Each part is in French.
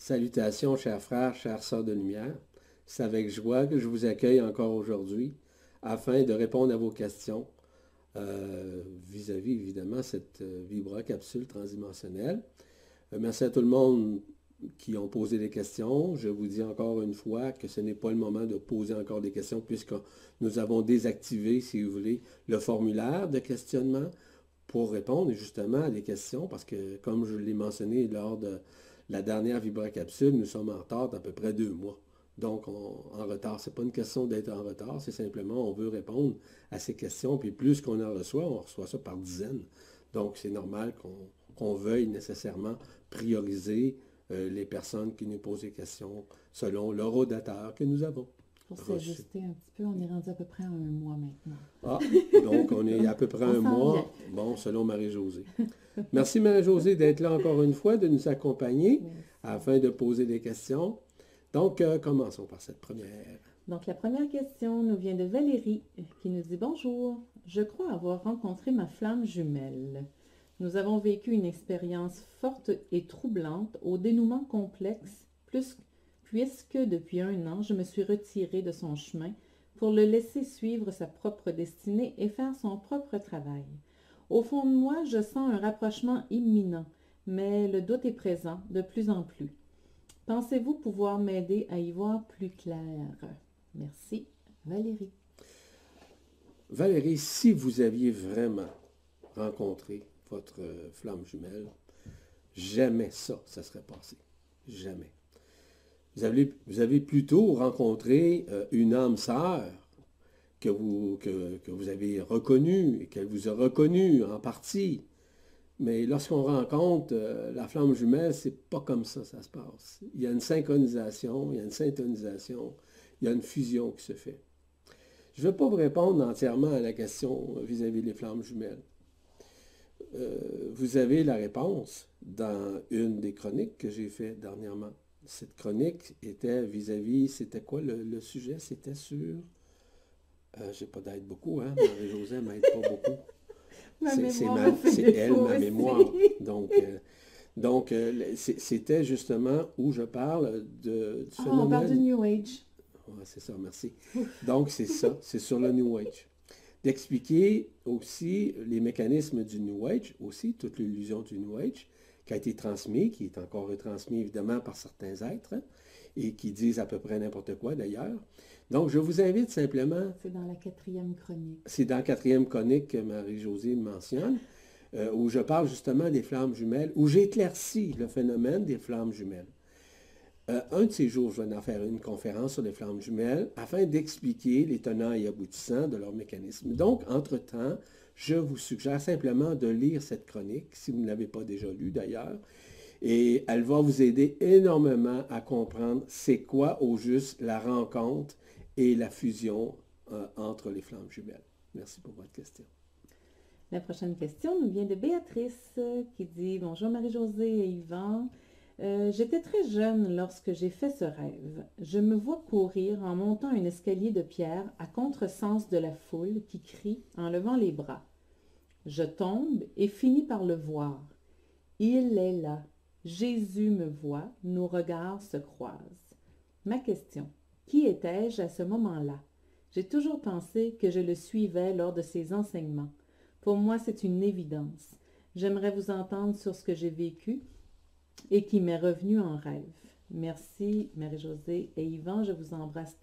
Salutations, chers frères, chères sœurs de lumière. C'est avec joie que je vous accueille encore aujourd'hui afin de répondre à vos questions euh, vis-à-vis, évidemment, cette euh, Vibra capsule transdimensionnelle. Euh, merci à tout le monde qui ont posé des questions. Je vous dis encore une fois que ce n'est pas le moment de poser encore des questions puisque nous avons désactivé, si vous voulez, le formulaire de questionnement pour répondre justement à des questions parce que, comme je l'ai mentionné lors de la dernière Vibra capsule, nous sommes en retard d'à peu près deux mois. Donc, en retard, ce n'est pas une question d'être en retard, c'est simplement on veut répondre à ces questions, puis plus qu'on en reçoit, on reçoit ça par dizaines. Donc, c'est normal qu'on veuille nécessairement prioriser euh, les personnes qui nous posent des questions selon l'horodateur que nous avons. Pour s'ajuster un petit peu, on est rendu à peu près un mois maintenant. Ah, donc on est à peu près un mois, bon, selon Marie-Josée. Merci Marie-Josée d'être là encore une fois, de nous accompagner afin de poser des questions. Donc, euh, commençons par cette première. Donc, la première question nous vient de Valérie qui nous dit Bonjour, je crois avoir rencontré ma flamme jumelle. Nous avons vécu une expérience forte et troublante au dénouement complexe, plus, puisque depuis un an, je me suis retirée de son chemin pour le laisser suivre sa propre destinée et faire son propre travail. Au fond de moi, je sens un rapprochement imminent, mais le doute est présent de plus en plus. Pensez-vous pouvoir m'aider à y voir plus clair? Merci, Valérie. Valérie, si vous aviez vraiment rencontré votre flamme jumelle, jamais ça, ça serait passé. Jamais. Vous avez, plutôt rencontré euh, une âme sœur que vous, que, que vous avez reconnue et qu'elle vous a reconnue en partie. Mais lorsqu'on rencontre euh, la flamme jumelle, c'est pas comme ça ça se passe. Il y a une synchronisation, il y a une syntonisation, il y a une fusion qui se fait. Je ne vais pas vous répondre entièrement à la question vis-à-vis des flammes jumelles. Euh, vous avez la réponse dans une des chroniques que j'ai fait dernièrement. Cette chronique était vis-à-vis, c'était quoi le, sujet? C'était sur... Euh, j'ai pas d'aide beaucoup, hein? Marie-Josée m'aide pas beaucoup. C'est elle, ma mémoire. Donc, euh, donc euh, c'était justement où je parle de, du phénomène. Ah, on parle du New Age. c'est ça, merci. Donc, c'est ça, c'est sur le New Age. D'expliquer aussi les mécanismes du New Age, aussi toute l'illusion du New Age, qui a été transmis, qui est encore retransmis évidemment par certains êtres, hein, et qui disent à peu près n'importe quoi d'ailleurs. Donc, je vous invite simplement... C'est dans la quatrième chronique. C'est dans la quatrième chronique que Marie-Josée mentionne, euh, où je parle justement des flammes jumelles, où j'éclaircis le phénomène des flammes jumelles. Euh, un de ces jours, je vais en faire une conférence sur les flammes jumelles afin d'expliquer les tenants et aboutissants de leur mécanisme. Donc, entre-temps, je vous suggère simplement de lire cette chronique, si vous ne l'avez pas déjà lue d'ailleurs, et elle va vous aider énormément à comprendre c'est quoi au juste la rencontre et la fusion euh, entre les flammes jumelles. Merci pour votre question. La prochaine question nous vient de Béatrice qui dit Bonjour Marie-Josée et Yvan. Euh, j'étais très jeune lorsque j'ai fait ce rêve. Je me vois courir en montant un escalier de pierre à contresens de la foule qui crie en levant les bras. Je tombe et finis par le voir. Il est là. Jésus me voit, nos regards se croisent. Ma question. Qui étais-je à ce moment-là? J'ai toujours pensé que je le suivais lors de ses enseignements. Pour moi, c'est une évidence. J'aimerais vous entendre sur ce que j'ai vécu et qui m'est revenu en rêve. Merci, Marie-Josée et Yvan. Je vous embrasse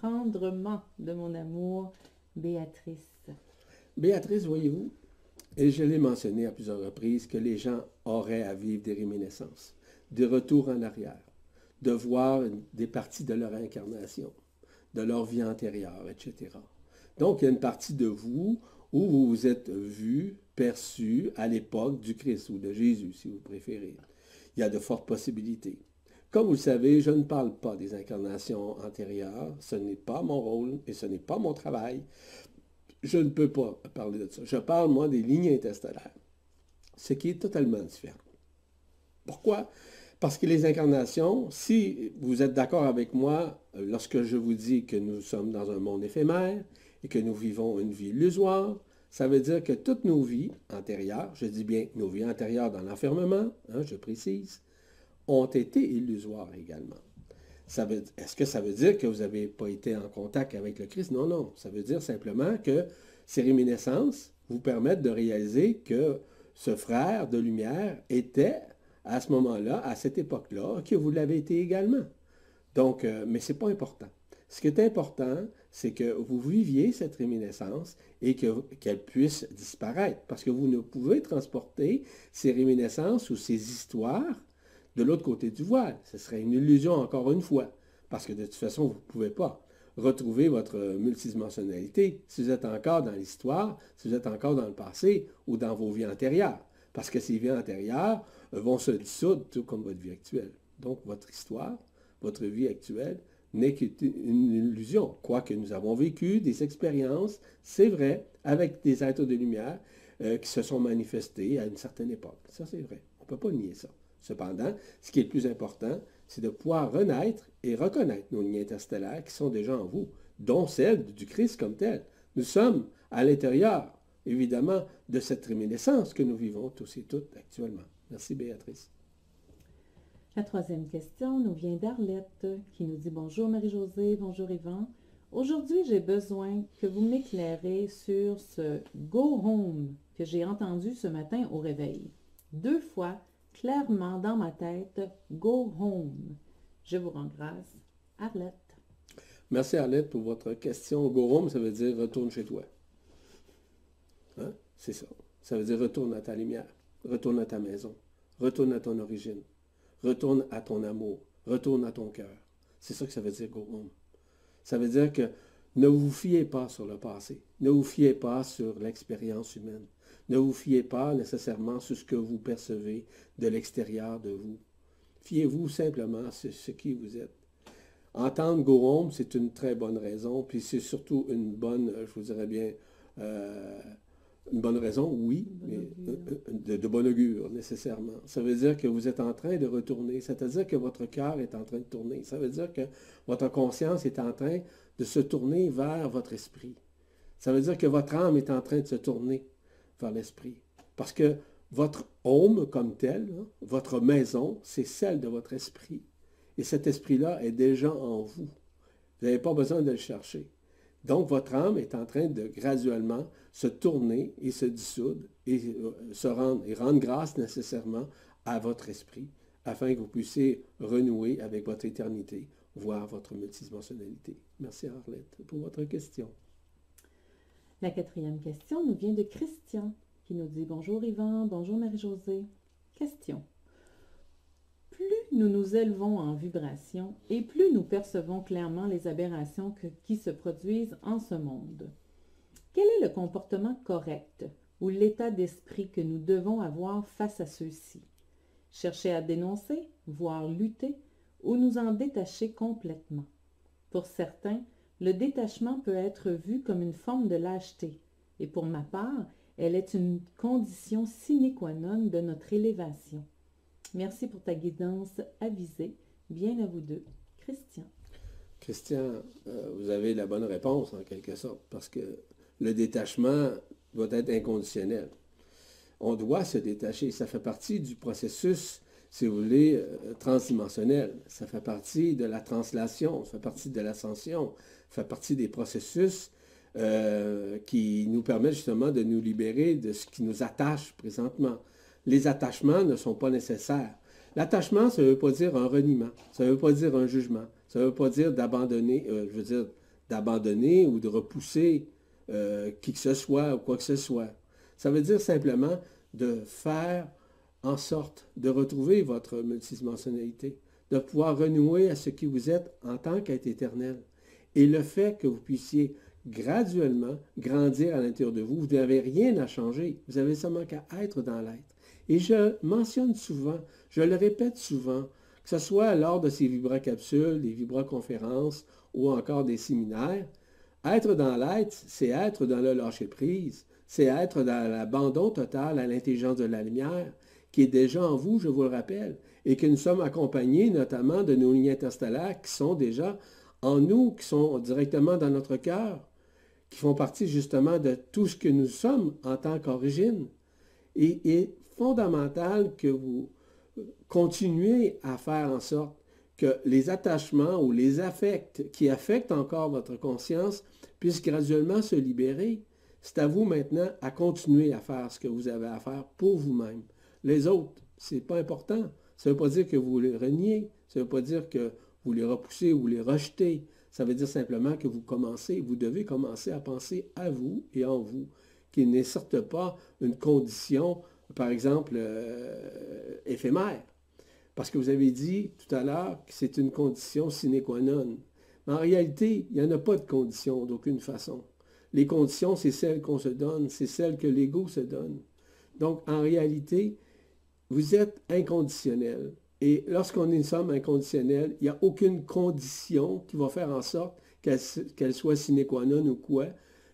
tendrement de mon amour, Béatrice. Béatrice, voyez-vous, et je l'ai mentionné à plusieurs reprises, que les gens auraient à vivre des réminiscences, des retours en arrière de voir des parties de leur incarnation, de leur vie antérieure, etc. Donc, il y a une partie de vous où vous vous êtes vu, perçu à l'époque du Christ ou de Jésus, si vous préférez. Il y a de fortes possibilités. Comme vous le savez, je ne parle pas des incarnations antérieures. Ce n'est pas mon rôle et ce n'est pas mon travail. Je ne peux pas parler de ça. Je parle, moi, des lignes interstellaires, ce qui est totalement différent. Pourquoi? Parce que les incarnations, si vous êtes d'accord avec moi, lorsque je vous dis que nous sommes dans un monde éphémère et que nous vivons une vie illusoire, ça veut dire que toutes nos vies antérieures, je dis bien nos vies antérieures dans l'enfermement, hein, je précise, ont été illusoires également. Est-ce que ça veut dire que vous n'avez pas été en contact avec le Christ? Non, non. Ça veut dire simplement que ces réminiscences vous permettent de réaliser que ce frère de lumière était à ce moment-là, à cette époque-là, que vous l'avez été également. Donc, euh, mais ce n'est pas important. Ce qui est important, c'est que vous viviez cette réminiscence et qu'elle puisse disparaître. Parce que vous ne pouvez transporter ces réminiscences ou ces histoires de l'autre côté du voile. Ce serait une illusion encore une fois. Parce que de toute façon, vous ne pouvez pas retrouver votre multidimensionnalité si vous êtes encore dans l'histoire, si vous êtes encore dans le passé ou dans vos vies antérieures. Parce que ces vies antérieures vont se dissoudre tout comme votre vie actuelle. Donc, votre histoire, votre vie actuelle n'est qu'une illusion. Quoique nous avons vécu des expériences, c'est vrai, avec des êtres de lumière euh, qui se sont manifestés à une certaine époque. Ça, c'est vrai. On ne peut pas nier ça. Cependant, ce qui est le plus important, c'est de pouvoir renaître et reconnaître nos lignes interstellaires qui sont déjà en vous, dont celle du Christ comme tel. Nous sommes à l'intérieur, évidemment, de cette réminiscence que nous vivons tous et toutes actuellement. Merci Béatrice. La troisième question nous vient d'Arlette qui nous dit Bonjour Marie-Josée, bonjour Yvan. Aujourd'hui, j'ai besoin que vous m'éclairez sur ce Go Home que j'ai entendu ce matin au réveil. Deux fois, clairement dans ma tête, Go Home. Je vous rends grâce. Arlette. Merci Arlette pour votre question. Go Home, ça veut dire retourne chez toi. Hein? C'est ça. Ça veut dire retourne à ta lumière, retourne à ta maison, retourne à ton origine. Retourne à ton amour. Retourne à ton cœur. C'est ça que ça veut dire go home. Ça veut dire que ne vous fiez pas sur le passé. Ne vous fiez pas sur l'expérience humaine. Ne vous fiez pas nécessairement sur ce que vous percevez de l'extérieur de vous. Fiez-vous simplement sur ce qui vous êtes. Entendre go c'est une très bonne raison, puis c'est surtout une bonne, je vous dirais bien, euh, une bonne raison, oui, mais euh, euh, de, bon augure, nécessairement. Ça veut dire que vous êtes en train de retourner. C'est-à-dire que votre cœur est en train de tourner. Ça veut dire que votre conscience est en train de se tourner vers votre esprit. Ça veut dire que votre âme est en train de se tourner l'esprit. Parce que votre home comme tel, hein, votre maison, c'est celle de votre esprit. Et cet esprit-là est déjà en vous. Vous n'avez pas besoin de le chercher. Donc, votre âme est en train de graduellement se tourner et se dissoudre et euh, se rendre et rendre grâce nécessairement à votre esprit afin que vous puissiez renouer avec votre éternité, voire votre multidimensionnalité. Merci Arlette pour votre question. La quatrième question nous vient de Christian qui nous dit Bonjour Yvan, bonjour Marie-Josée. Question plus nous nous élevons en vibration et plus nous percevons clairement les aberrations qui se produisent en ce monde. Quel est le comportement correct ou l'état d'esprit que nous devons avoir face à ceux-ci? Chercher à dénoncer, voire lutter, ou nous en détacher complètement? Pour certains, le détachement peut être vu comme une forme de lâcheté, et pour ma part, elle est une condition sine qua non de notre élévation. Merci pour ta guidance avisée. Bien à vous deux. Christian. Christian, euh, vous avez la bonne réponse en quelque sorte, parce que le détachement doit être inconditionnel. On doit se détacher. Ça fait partie du processus, si vous voulez, euh, transdimensionnel. Ça fait partie de la translation, ça fait partie de l'ascension, fait partie des processus euh, qui nous permettent justement de nous libérer de ce qui nous attache présentement les attachements ne sont pas nécessaires. L'attachement, ça ne veut pas dire un reniement, ça ne veut pas dire un jugement, ça ne veut pas dire d'abandonner, euh, je veux dire, d'abandonner ou de repousser euh, qui que ce soit ou quoi que ce soit. Ça veut dire simplement de faire en sorte de retrouver votre multidimensionnalité, de pouvoir renouer à ce qui vous êtes en tant qu'être éternel. Et le fait que vous puissiez graduellement grandir à l'intérieur de vous, vous n'avez rien à changer, vous avez seulement qu'à être dans l'être. Et je mentionne souvent, je le répète souvent, que ce soit lors de ces vibra-capsules, des vibra-conférences ou encore des séminaires, être dans l'être, c'est être dans le lâcher-prise, c'est être dans l'abandon total à l'intelligence de la lumière, qui est déjà en vous, je vous le rappelle, et que nous sommes accompagnés notamment de nos lignes interstellaires qui sont déjà en nous, qui sont directement dans notre cœur, qui font partie justement de tout ce que nous sommes en tant qu'origine. Et, et fondamental que vous continuer à faire en sorte que les attachements ou les affects qui affectent encore votre conscience puissent graduellement se libérer. C'est à vous maintenant à continuer à faire ce que vous avez à faire pour vous-même. Les autres, ce n'est pas important. Ça ne veut pas dire que vous les reniez. Ça ne veut pas dire que vous les repoussez ou les rejetez. Ça veut dire simplement que vous commencez, vous devez commencer à penser à vous et en vous, qui n'est certes pas une condition, par exemple, euh, éphémère. Parce que vous avez dit tout à l'heure que c'est une condition sine qua non. Mais en réalité, il n'y en a pas de condition d'aucune façon. Les conditions, c'est celles qu'on se donne, c'est celles que l'ego se donne. Donc, en réalité, vous êtes inconditionnel. Et lorsqu'on est une somme inconditionnelle, il n'y a aucune condition qui va faire en sorte qu'elle soit sine qua non ou quoi.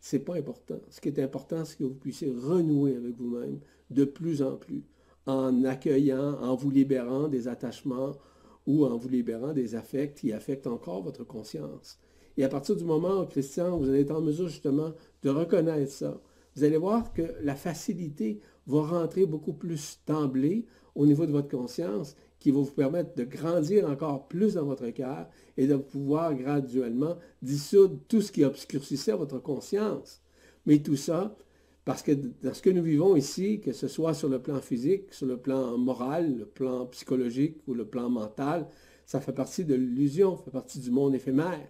Ce n'est pas important. Ce qui est important, c'est que vous puissiez renouer avec vous-même de plus en plus, en accueillant, en vous libérant des attachements ou en vous libérant des affects qui affectent encore votre conscience. Et à partir du moment Christian, vous allez être en mesure justement de reconnaître ça, vous allez voir que la facilité va rentrer beaucoup plus d'emblée au niveau de votre conscience qui va vous permettre de grandir encore plus dans votre cœur et de pouvoir graduellement dissoudre tout ce qui obscurcissait votre conscience. Mais tout ça, parce que dans ce que nous vivons ici, que ce soit sur le plan physique, sur le plan moral, le plan psychologique ou le plan mental, ça fait partie de l'illusion, ça fait partie du monde éphémère.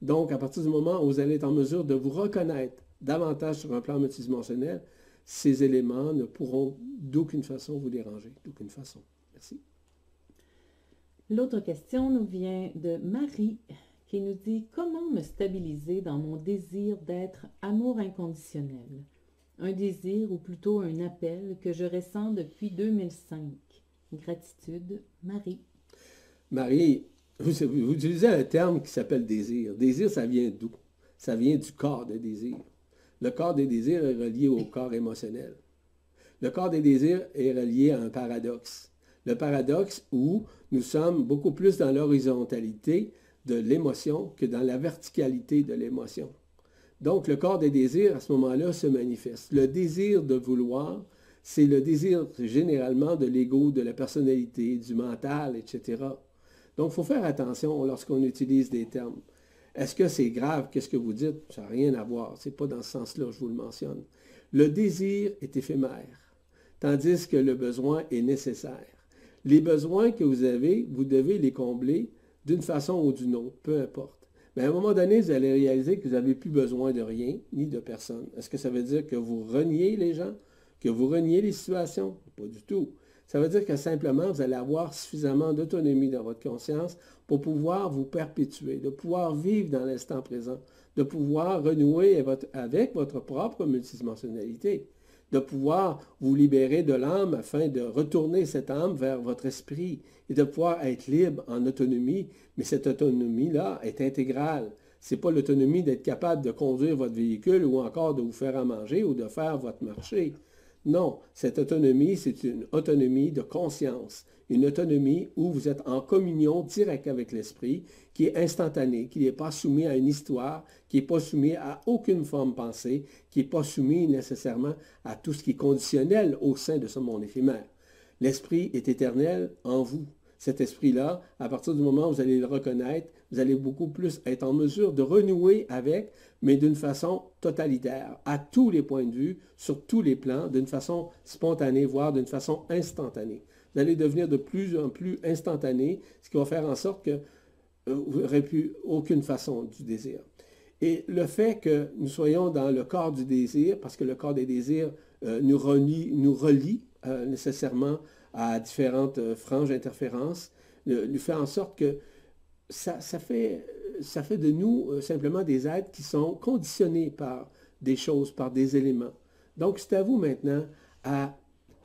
Donc, à partir du moment où vous allez être en mesure de vous reconnaître davantage sur un plan multidimensionnel, ces éléments ne pourront d'aucune façon vous déranger, d'aucune façon. Merci. L'autre question nous vient de Marie qui nous dit Comment me stabiliser dans mon désir d'être amour inconditionnel? Un désir ou plutôt un appel que je ressens depuis 2005. Gratitude, Marie. Marie, vous, utilisez un terme qui s'appelle désir. Désir, ça vient d'où? Ça vient du corps des désirs. Le corps des désirs est relié au corps émotionnel. Le corps des désirs est relié à un paradoxe le paradoxe où nous sommes beaucoup plus dans l'horizontalité de l'émotion que dans la verticalité de l'émotion. Donc le corps des désirs, à ce moment-là, se manifeste. Le désir de vouloir, c'est le désir généralement de l'ego, de la personnalité, du mental, etc. Donc il faut faire attention lorsqu'on utilise des termes. Est-ce que c'est grave? Qu'est-ce que vous dites? Ça n'a rien à voir. Ce n'est pas dans ce sens-là, je vous le mentionne. Le désir est éphémère, tandis que le besoin est nécessaire. Les besoins que vous avez, vous devez les combler d'une façon ou d'une autre, peu importe. Mais à un moment donné, vous allez réaliser que vous n'avez plus besoin de rien ni de personne. Est-ce que ça veut dire que vous reniez les gens, que vous reniez les situations? Pas du tout. Ça veut dire que simplement, vous allez avoir suffisamment d'autonomie dans votre conscience pour pouvoir vous perpétuer, de pouvoir vivre dans l'instant présent, de pouvoir renouer avec votre propre multidimensionnalité de pouvoir vous libérer de l'âme afin de retourner cette âme vers votre esprit et de pouvoir être libre en autonomie. Mais cette autonomie-là est intégrale. Ce n'est pas l'autonomie d'être capable de conduire votre véhicule ou encore de vous faire à manger ou de faire votre marché. Non, cette autonomie, c'est une autonomie de conscience, une autonomie où vous êtes en communion directe avec l'esprit, qui est instantanée, qui n'est pas soumis à une histoire, qui n'est pas soumis à aucune forme pensée, qui n'est pas soumis nécessairement à tout ce qui est conditionnel au sein de ce monde éphémère. L'esprit est éternel en vous. Cet esprit-là, à partir du moment où vous allez le reconnaître, vous allez beaucoup plus être en mesure de renouer avec, mais d'une façon totalitaire, à tous les points de vue, sur tous les plans, d'une façon spontanée, voire d'une façon instantanée vous allez devenir de plus en plus instantané, ce qui va faire en sorte que euh, vous n'aurez plus aucune façon du désir. Et le fait que nous soyons dans le corps du désir, parce que le corps des désirs euh, nous relie, nous relie euh, nécessairement à différentes franges d'interférence, nous fait en sorte que ça, fait, de nous simplement des êtres qui sont conditionnés par des choses, par des éléments. Donc c'est à vous maintenant à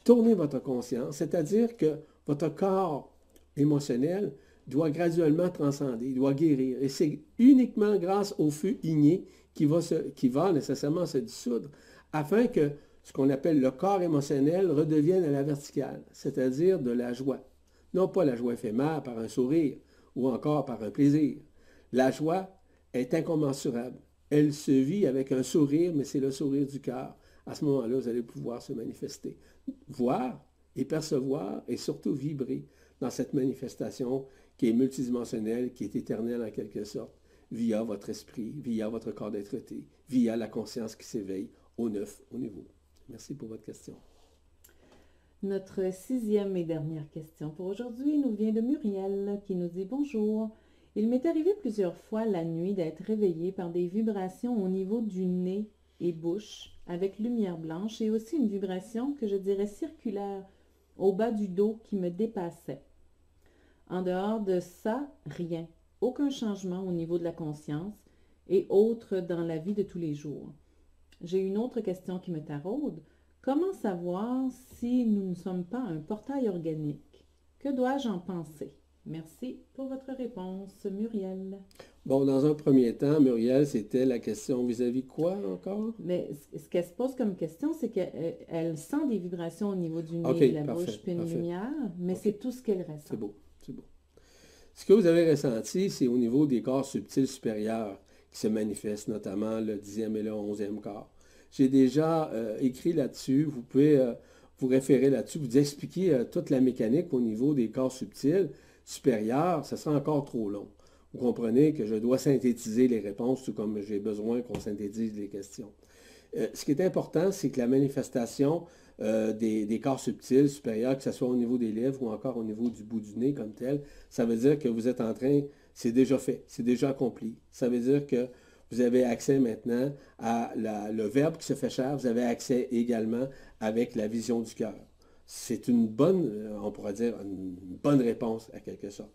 tourner votre conscience, c'est-à-dire que votre corps émotionnel doit graduellement transcender, doit guérir. Et c'est uniquement grâce au feu igné qui va, qui va nécessairement se dissoudre, afin que ce qu'on appelle le corps émotionnel redevienne à la verticale, c'est-à-dire de la joie. Non pas la joie éphémère par un sourire ou encore par un plaisir. La joie est incommensurable. Elle se vit avec un sourire, mais c'est le sourire du cœur. À ce moment-là, vous allez pouvoir se manifester voir et percevoir et surtout vibrer dans cette manifestation qui est multidimensionnelle, qui est éternelle en quelque sorte, via votre esprit, via votre corps d'être via la conscience qui s'éveille au neuf, au nouveau. Merci pour votre question. Notre sixième et dernière question pour aujourd'hui nous vient de Muriel qui nous dit Bonjour. Il m'est arrivé plusieurs fois la nuit d'être réveillée par des vibrations au niveau du nez et bouche avec lumière blanche et aussi une vibration que je dirais circulaire au bas du dos qui me dépassait. En dehors de ça, rien. Aucun changement au niveau de la conscience et autre dans la vie de tous les jours. J'ai une autre question qui me taraude. Comment savoir si nous ne sommes pas un portail organique? Que dois-je en penser? Merci pour votre réponse, Muriel. Bon, dans un premier temps, Muriel, c'était la question vis-à-vis quoi encore? Mais ce qu'elle se pose comme question, c'est qu'elle sent des vibrations au niveau du nez, de la bouche, puis une lumière, mais c'est tout ce qu'elle ressent. C'est beau, c'est beau. Ce que vous avez ressenti, c'est au niveau des corps subtils supérieurs qui se manifestent, notamment le dixième et le onzième corps. J'ai déjà euh, écrit là-dessus. Vous pouvez euh, vous référer là-dessus, vous expliquer euh, toute la mécanique au niveau des corps subtils supérieurs. Ça sera encore trop long. Vous comprenez que je dois synthétiser les réponses, tout comme j'ai besoin qu'on synthétise les questions. ce qui est important, c'est que la manifestation des, des, corps subtils supérieurs, que ce soit au niveau des lèvres ou encore au niveau du bout du nez comme tel, ça veut dire que vous êtes en train, c'est déjà fait, c'est déjà accompli. Ça veut dire que vous avez accès maintenant à le verbe qui se fait cher. Vous avez accès également avec la vision du cœur. C'est une bonne, euh, on pourrait dire, une bonne réponse à quelque sorte.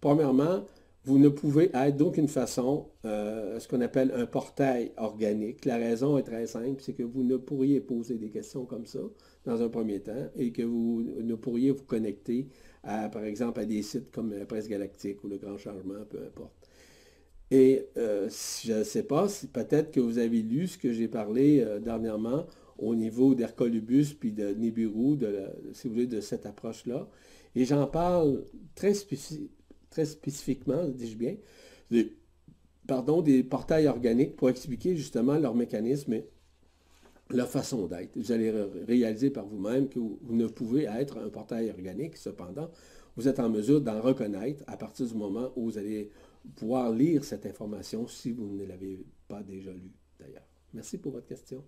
Premièrement, vous ne pouvez être d'aucune façon euh, ce qu'on appelle un portail organique. La raison est très simple, c'est que vous ne pourriez poser des questions comme ça dans un premier temps et que vous ne pourriez vous connecter, par exemple, à des sites comme la Presse Galactique ou le Grand Changement, peu importe. Et euh, je ne sais pas, si peut-être que vous avez lu ce que j'ai parlé euh, dernièrement au niveau d'Hercolubus puis de Nibiru, si vous voulez, de cette approche-là. Et j'en parle très, très spécifiquement, dis-je bien, pardon, des portails organiques pour expliquer justement leur mécanisme et leur façon d'être. Vous allez réaliser par vous-même que vous ne pouvez être un portail organique, cependant, vous êtes en mesure d'en reconnaître à partir du moment où vous allez pouvoir lire cette information si vous ne l'avez pas déjà lue d'ailleurs. Merci pour votre question.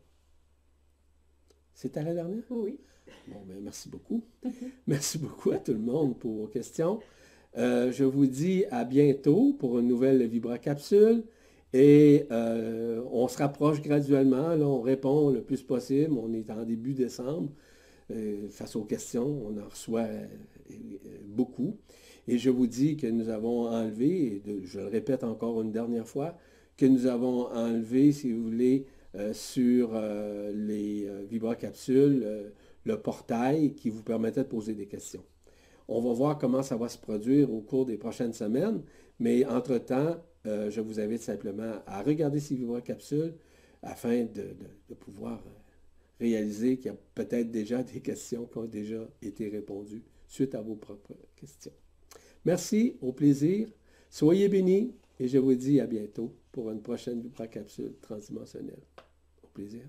C'était la dernière? Oui. Bon, ben, merci beaucoup. merci beaucoup à tout le monde pour vos questions. Euh, je vous dis à bientôt pour une nouvelle Vibra Capsule. Et euh, on se rapproche graduellement. Là, on répond le plus possible. On est en début décembre. Euh, face aux questions, on en reçoit beaucoup. Et je vous dis que nous avons enlevé, et je le répète encore une dernière fois, que nous avons enlevé, si vous voulez, euh, sur euh, les euh, vibracapsules, le portail qui vous permettait de poser des questions. On va voir comment ça va se produire au cours des prochaines semaines, mais entre-temps, je vous invite simplement à regarder ces vibracapsules afin de pouvoir réaliser qu'il y a peut-être déjà des questions qui ont déjà été répondues suite à vos propres questions. Merci, au plaisir. Soyez bénis et je vous dis à bientôt pour une prochaine capsule transdimensionnelle. Au plaisir.